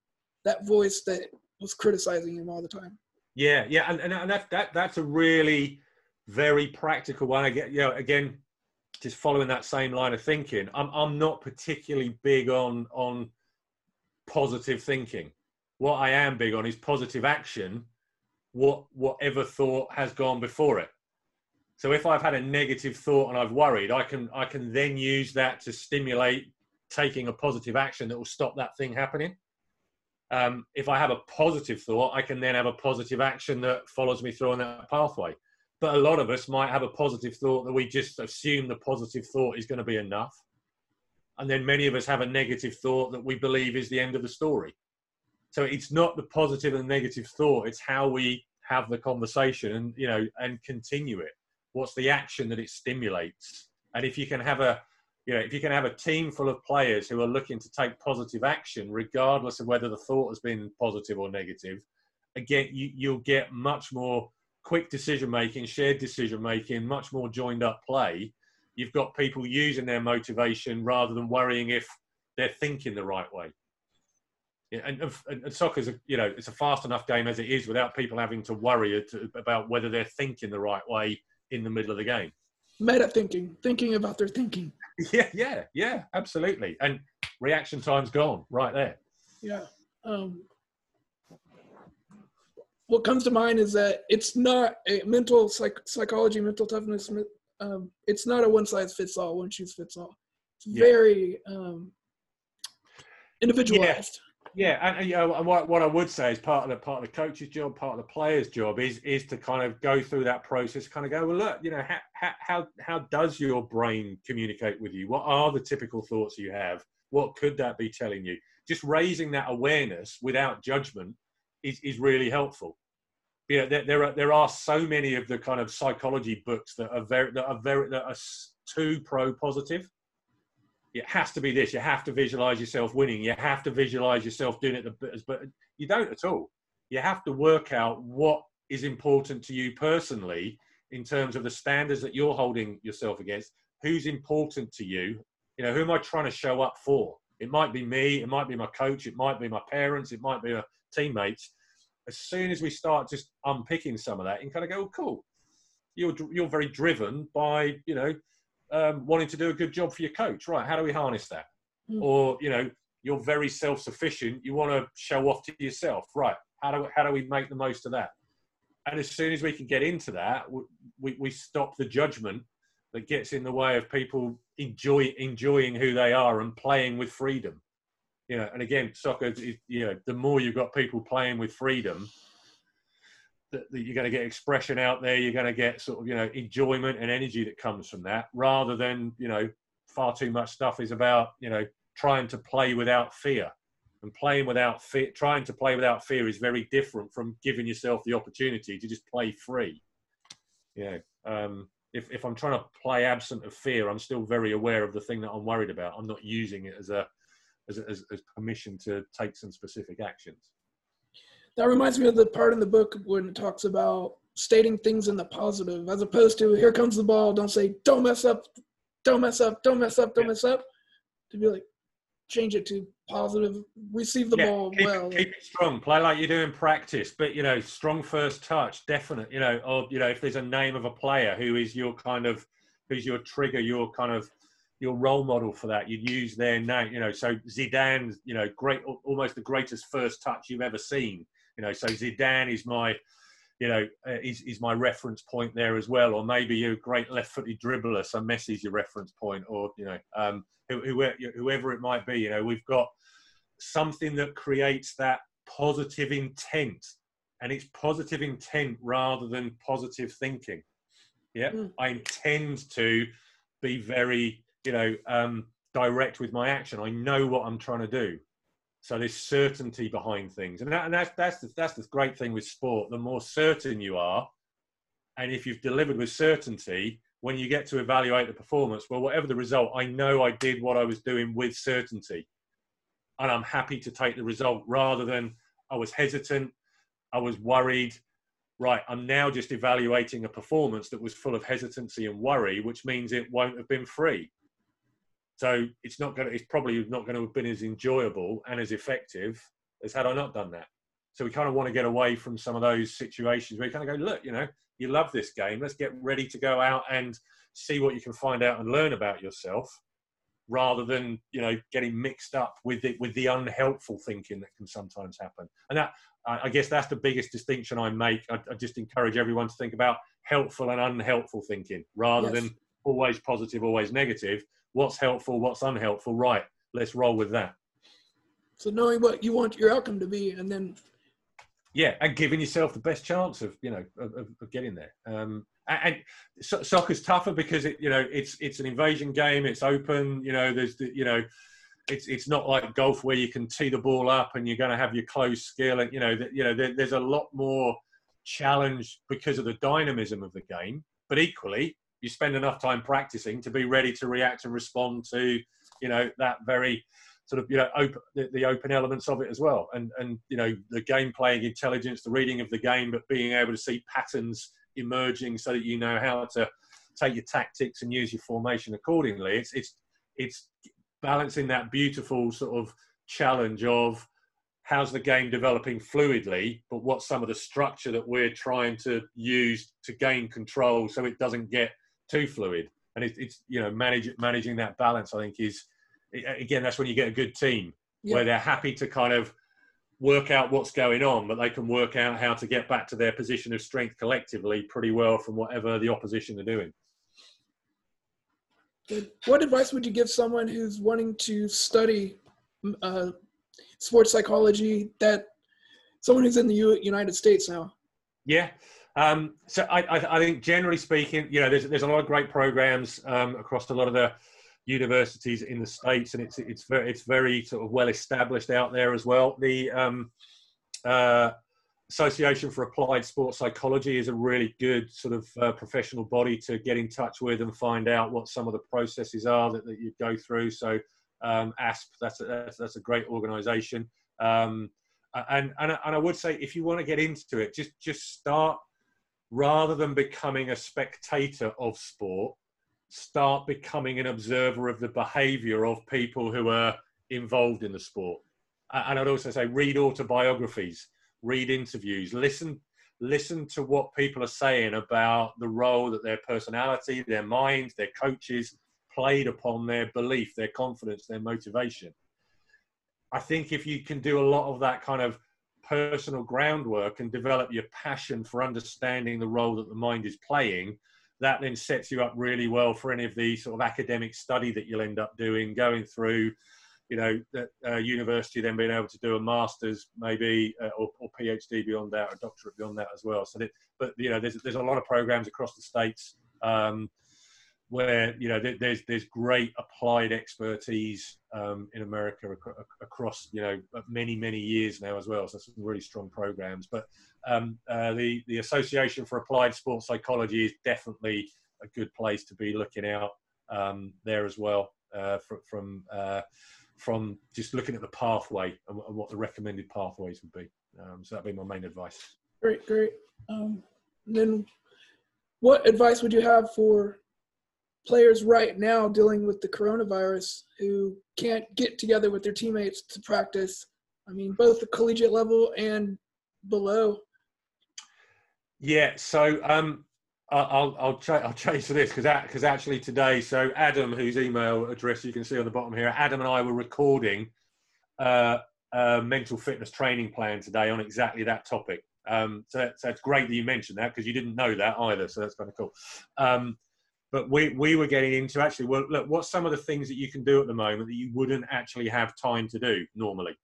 A: that voice that was criticizing him all the time.
B: Yeah, yeah, and, and, and that, that that's a really very practical one. I get, you know, again, just following that same line of thinking. I'm I'm not particularly big on on positive thinking. What I am big on is positive action what whatever thought has gone before it. So if I've had a negative thought and I've worried, I can I can then use that to stimulate taking a positive action that will stop that thing happening. Um, if I have a positive thought, I can then have a positive action that follows me through on that pathway. But a lot of us might have a positive thought that we just assume the positive thought is going to be enough. And then many of us have a negative thought that we believe is the end of the story. So it's not the positive and negative thought; it's how we have the conversation and you know and continue it. What's the action that it stimulates? And if you can have a you know, if you can have a team full of players who are looking to take positive action, regardless of whether the thought has been positive or negative, again, you, you'll get much more quick decision making, shared decision making, much more joined up play. You've got people using their motivation rather than worrying if they're thinking the right way and, and, and soccer's a, you know it's a fast enough game as it is without people having to worry about whether they're thinking the right way in the middle of the game.
A: Meta thinking, thinking about their thinking.
B: Yeah, yeah, yeah, absolutely. And reaction time's gone right there.
A: Yeah. Um, what comes to mind is that it's not a mental psych- psychology, mental toughness. Um, it's not a one size fits all, one shoes fits all. It's yeah. very um, individualized.
B: Yeah, yeah. and, you know, what, what I would say is part of the part of the coach's job, part of the player's job is is to kind of go through that process, kind of go, well, look, you know, how how how does your brain communicate with you? What are the typical thoughts you have? What could that be telling you? Just raising that awareness without judgment is is really helpful. You know, there, there are there are so many of the kind of psychology books that are very that are very that are too pro positive it has to be this. You have to visualize yourself winning. You have to visualize yourself doing it the best, but you don't at all. You have to work out what is important to you personally in terms of the standards that you're holding yourself against. Who's important to you? You know, who am I trying to show up for? It might be me, it might be my coach, it might be my parents, it might be my teammates. As soon as we start just unpicking some of that, and kind of go, oh, cool. You're you're very driven by you know um, wanting to do a good job for your coach, right? How do we harness that? Mm. Or you know you're very self-sufficient. You want to show off to yourself, right? How do how do we make the most of that? And as soon as we can get into that, we, we stop the judgment that gets in the way of people enjoy enjoying who they are and playing with freedom. You know, and again, soccer is you know the more you've got people playing with freedom, that, you're going to get expression out there. You're going to get sort of you know enjoyment and energy that comes from that, rather than you know far too much stuff is about you know trying to play without fear. And playing without fear, trying to play without fear is very different from giving yourself the opportunity to just play free. Yeah. Um, if, if I'm trying to play absent of fear, I'm still very aware of the thing that I'm worried about. I'm not using it as a as, as, as permission to take some specific actions.
A: That reminds me of the part in the book when it talks about stating things in the positive, as opposed to "Here comes the ball." Don't say "Don't mess up," "Don't mess up," "Don't mess up," "Don't yeah. mess up." To be like, change it to positive, receive the yeah, ball
B: keep
A: well.
B: Keep it strong, play like you do in practice, but you know, strong first touch, definite. You know, or you know, if there's a name of a player who is your kind of, who's your trigger, your kind of, your role model for that, you'd use their name. You know, so Zidane, you know, great, almost the greatest first touch you've ever seen. You know, so Zidane is my, you know, uh, is, is my reference point there as well. Or maybe you're a great left-footed dribbler, so Messi's your reference point, or you know, um, whoever, whoever it might be. You know, we've got something that creates that positive intent, and it's positive intent rather than positive thinking. Yeah, mm. I intend to be very, you know, um, direct with my action. I know what I'm trying to do. So there's certainty behind things, and, that, and that's that's the, that's the great thing with sport. The more certain you are, and if you've delivered with certainty, when you get to evaluate the performance, well, whatever the result, I know I did what I was doing with certainty, and I'm happy to take the result rather than I was hesitant, I was worried. Right, I'm now just evaluating a performance that was full of hesitancy and worry, which means it won't have been free. So it's not going to, it's probably not going to have been as enjoyable and as effective as had I not done that. So we kind of want to get away from some of those situations where you kind of go, look, you know, you love this game. Let's get ready to go out and see what you can find out and learn about yourself rather than you know getting mixed up with it with the unhelpful thinking that can sometimes happen and that i guess that's the biggest distinction i make i, I just encourage everyone to think about helpful and unhelpful thinking rather yes. than always positive always negative what's helpful, what's unhelpful. Right, let's roll with that.
A: So knowing what you want your outcome to be, and then
B: yeah, and giving yourself the best chance of you know of, of getting there. Um, and, and so, soccer's tougher because it you know it's it's an invasion game. It's open. You know, there's the, you know. It's, it's not like golf where you can tee the ball up and you're going to have your close skill and you know that you know there, there's a lot more challenge because of the dynamism of the game but equally you spend enough time practicing to be ready to react and respond to you know that very sort of you know open the, the, open elements of it as well. And and you know the game playing intelligence the reading of the game but being able to see patterns emerging so that you know how to take your tactics and use your formation accordingly. It's it's it's balancing that beautiful sort of challenge of how's the game developing fluidly, but what's some of the structure that we're trying to use to gain control so it doesn't get too fluid. And it, it's you know manage, managing that balance. I think is again that's when you get a good team yeah. where they're happy to kind of work out what's going on, but they can work out how to get back to their position of strength collectively pretty well from whatever the opposition are doing.
A: What advice would you give someone who's wanting to study uh, sports psychology? That someone who's in the U- United States now.
B: Yeah, um, so I, I, I, think generally speaking, you know, there's there's a lot of great programs um, across a lot of the universities in the states, and it's it's very it's very sort of well established out there as well. The um, uh, Association for Applied Sports Psychology is a really good sort of uh, professional body to get in touch with and find out what some of the processes are that, that you go through. So um, ASP, that's a, that's, that's a great organisation. Um, and, and and I would say if you want to get into it, just just start rather than becoming a spectator of sport, start becoming an observer of the behavior of people who are involved in the sport. And I'd also say read autobiographies, read interviews, listen listen to what people are saying about the role that their personality, their minds, their coaches played upon their belief, their confidence, their motivation. I think if you can do a lot of that kind of personal groundwork and develop your passion for understanding the role that the mind is playing, that then sets you up really well for any of the sort of academic study that you'll end up doing, going through, you know, uh, university, then being able to do a master's maybe uh, or, or, PhD beyond that, or a doctorate beyond that as well. So, that, but you know, there's there's a lot of programs across the states um, where you know there's there's great applied expertise um, in America ac- across you know many many years now as well. So some really strong programs. But um, uh, the the Association for Applied Sports Psychology is definitely a good place to be looking out um, there as well uh, from from, uh, from just looking at the pathway and, and, what the recommended pathways would be. Um, so that'd be my main advice.
A: Great, great. Um, then, what advice would you have for players right now dealing with the coronavirus who can't get together with their teammates to practice? I mean, both the collegiate level and below.
B: Yeah, so um, I'll I'll, ch- I'll chase this because because actually today, so Adam, whose email address you can see on the bottom here, Adam and I were recording uh, a mental fitness training plan today on exactly that topic. Um, so, it's great that you mentioned that because you didn't know that either. So that's kind of cool. Um, but we we were getting into actually, well, look, what's some of the things that you can do at the moment that you wouldn't actually have time to do normally?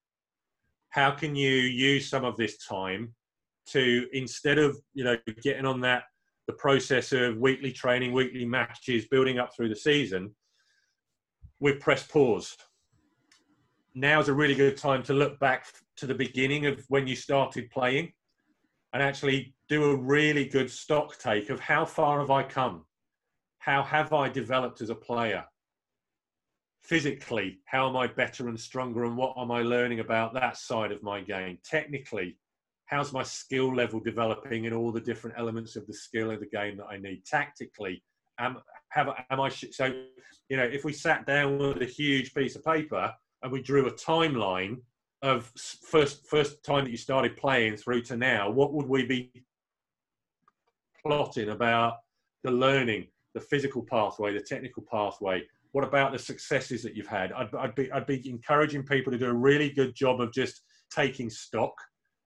B: How can you use some of this time to instead of you know getting on that the process of weekly training, weekly matches, building up through the season, we've pressed pause. Now is a really good time to look back to the beginning of when you started playing and actually do a really good stock take of how far have I come? How have I developed as a player? Physically, how am I better and stronger, and what am I learning about that side of my game? Technically, how's my skill level developing in all the different elements of the skill of the game that I need tactically? Am, have, am I so? You know, if we sat down with a huge piece of paper and we drew a timeline of first first time that you started playing through to now, what would we be plotting about the learning, the physical pathway, the technical pathway? What about the successes that you've had? I'd, I'd be I'd be encouraging people to do a really good job of just taking stock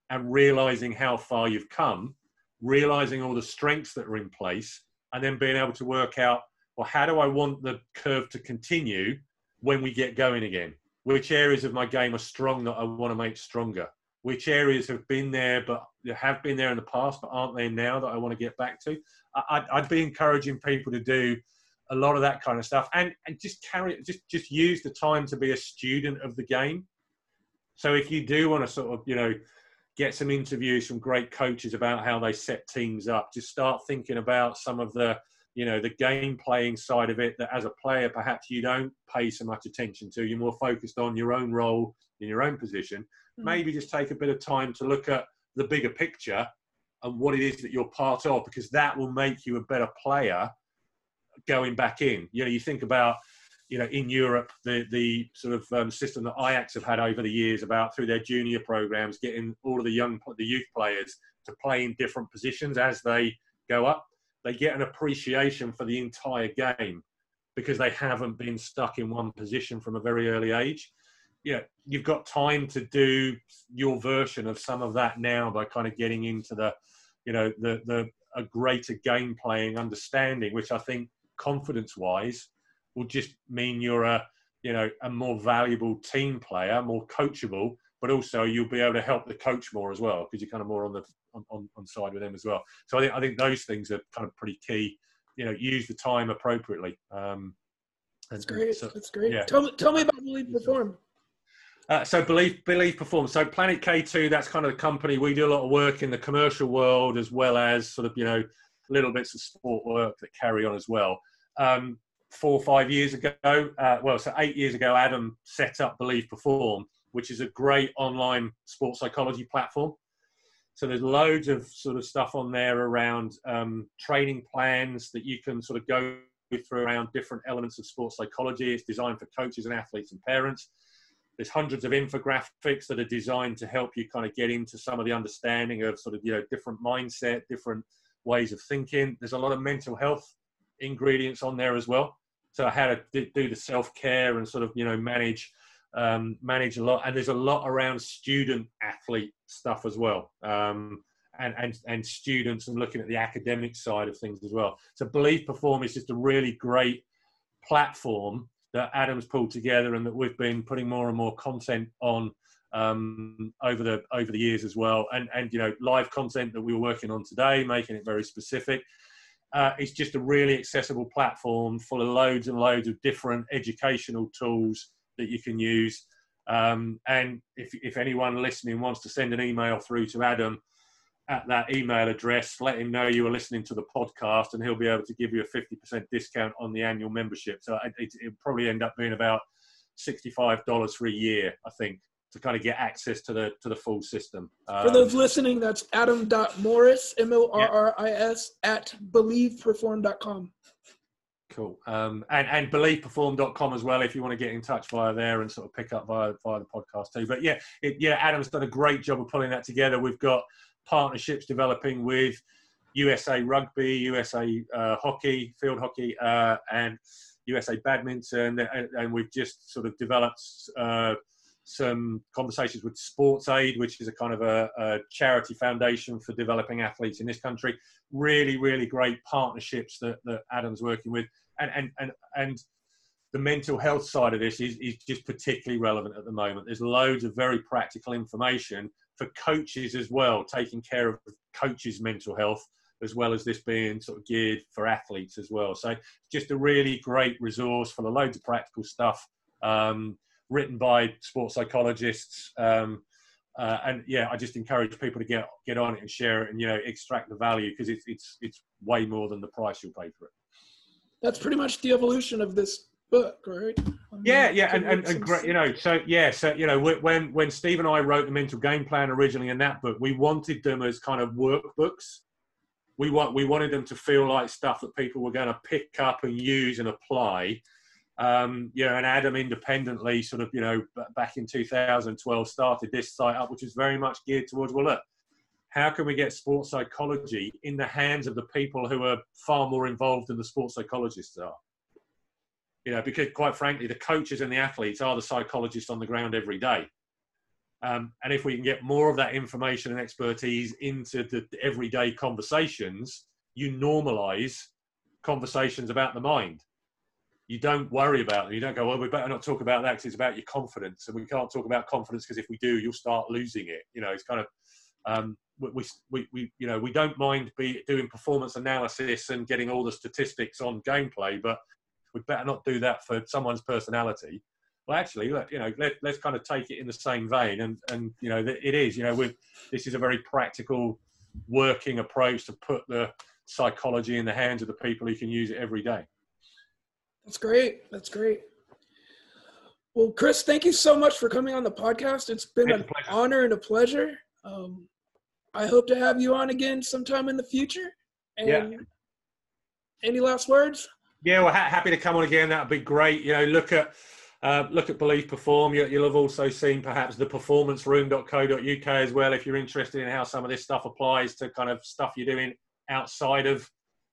B: and realizing how far you've come, realizing all the strengths that are in place, and then being able to work out, well, how do I want the curve to continue when we get going again? Which areas of my game are strong that I want to make stronger? Which areas have been there but have been there in the past but aren't there now that I want to get back to? I'd, I'd be encouraging people to do a lot of that kind of stuff and, and just carry just just use the time to be a student of the game. So if you do want to sort of you know get some interviews from great coaches about how they set teams up. Just start thinking about some of the, you know, the game playing side of it that as a player perhaps you don't pay so much attention to. You're more focused on your own role in your own position. Mm-hmm. Maybe just take a bit of time to look at the bigger picture and what it is that you're part of, because that will make you a better player going back in. You know, you think about you know, in Europe, the the sort of um, system that Ajax have had over the years about through their junior programs, getting all of the young, the youth players to play in different positions as they go up. They get an appreciation for the entire game because they haven't been stuck in one position from a very early age. Yeah, you've got time to do your version of some of that now by kind of getting into the, you know, the the a greater game playing understanding, which I think confidence wise will just mean you're a you know a more valuable team player, more coachable, but also you'll be able to help the coach more as well because you're kind of more on the on, on, side with them as well. So I think I think those things are kind of pretty key. You know, use the time appropriately. Um,
A: that's great. So, That's great. Yeah. Tell me, tell me about Believe Perform.
B: Uh, so believe believe perform. So Planet K2, that's kind of the company. We do a lot of work in the commercial world as well as sort of you know little bits of sport work that carry on as well. Um, four or five years ago, uh, well, so eight years ago, Adam set up Believe Perform, which is a great online sports psychology platform. So there's loads of sort of stuff on there around um, training plans that you can sort of go through around different elements of sports psychology. It's designed for coaches and athletes and parents. There's hundreds of infographics that are designed to help you kind of get into some of the understanding of sort of you know different mindset, different ways of thinking. There's a lot of mental health ingredients on there as well. So how to do the self care and sort of you know manage um, manage a lot. And there's a lot around student athlete stuff as well. Um, and, and, and students and looking at the academic side of things as well. So Believe Perform is just a really great platform that Adam's pulled together and that we've been putting more and more content on um, over the over the years as well. And and you know live content that we were working on today, making it very specific. Uh, it's just a really accessible platform full of loads and loads of different educational tools that you can use. Um, and if, if anyone listening wants to send an email through to Adam, at that email address, let him know you were listening to the podcast, and he'll be able to give you a 50% discount on the annual membership. So it, it, it'll probably end up being about $65 for a year, I think, to kind of get access to the to the full system.
A: Um, for those listening, that's adam.morris, M O R R I S, at believeperform.com.
B: Cool. Um, and, and believeperform.com as well if you want to get in touch via there and sort of pick up via, via the podcast too. But yeah, it, yeah, Adam's done a great job of pulling that together. We've got partnerships developing with USA Rugby, USA uh, Hockey, Field Hockey, uh, and USA Badminton, and, and, we've just sort of developed uh, some conversations with Sports Aid, which is a kind of a, a, charity foundation for developing athletes in this country. Really, really great partnerships that, that Adam's working with, and and and and the mental health side of this is, is just particularly relevant at the moment. There's loads of very practical information for coaches as well, taking care of coaches' mental health, as well as this being sort of geared for athletes as well. So just a really great resource for the loads of practical stuff, um, written by sports psychologists. Um, uh, and yeah, I just encourage people to get get on it and share it, and you know, extract the value because it's it's it's way more than the price you'll pay for it.
A: That's pretty much the evolution of this book, right?
B: yeah, yeah, and, and, and great, you know, so yeah, so you know, when when Steve and I wrote the mental game plan originally in that book, we wanted them as kind of workbooks. We want we wanted them to feel like stuff that people were going to pick up and use and apply. Um, you know, and Adam independently, sort of, you know, back in 2012, started this site up, which is very much geared towards well, look, how can we get sports psychology in the hands of the people who are far more involved than the sports psychologists are? You know, because quite frankly, the coaches and the athletes are the psychologists on the ground every day. Um, and if we can get more of that information and expertise into the everyday conversations, you normalize conversations about the mind. You don't worry about them. You don't go, well, we better not talk about that because it's about your confidence. And we can't talk about confidence because if we do, you'll start losing it. You know, it's kind of, um, we, we, we, you know, we don't mind be doing performance analysis and getting all the statistics on gameplay, but we better not do that for someone's personality. Well, actually, let, you know, let, let's kind of take it in the same vein, and and you know, it is, you know, with this is a very practical, working approach to put the psychology in the hands of the people who can use it every day.
A: That's great. That's great. Well, Chris, thank you so much for coming on the podcast. It's been an honor and a pleasure. Um, I hope to have you on again sometime in the future. And yeah. any last words?
B: Yeah, well, ha- happy to come on again. That'd be great. You know, look at uh, look at Believe Perform. You, will have also seen perhaps the performanceroom.co.uk as well if you're interested in how some of this stuff applies to kind of stuff you're doing outside of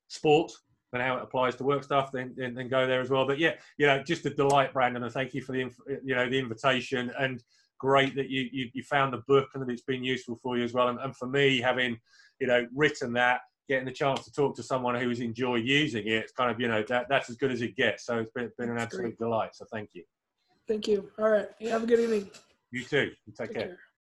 B: sport and how it applies to work stuff. Then, then, then go there as well. But yeah, you know, just a delight, Brandon, and thank you for the you know the invitation and great that you, you, you found the book and that it's been useful for you as well. And, and for me, having you know written that getting the chance to talk to someone who's enjoyed using it, it's kind of, you know, that, that's as good as it gets. So it's been, been an absolute great. delight. So thank you.
A: Thank you. All right. Have a good evening.
B: You too. take, take care. care.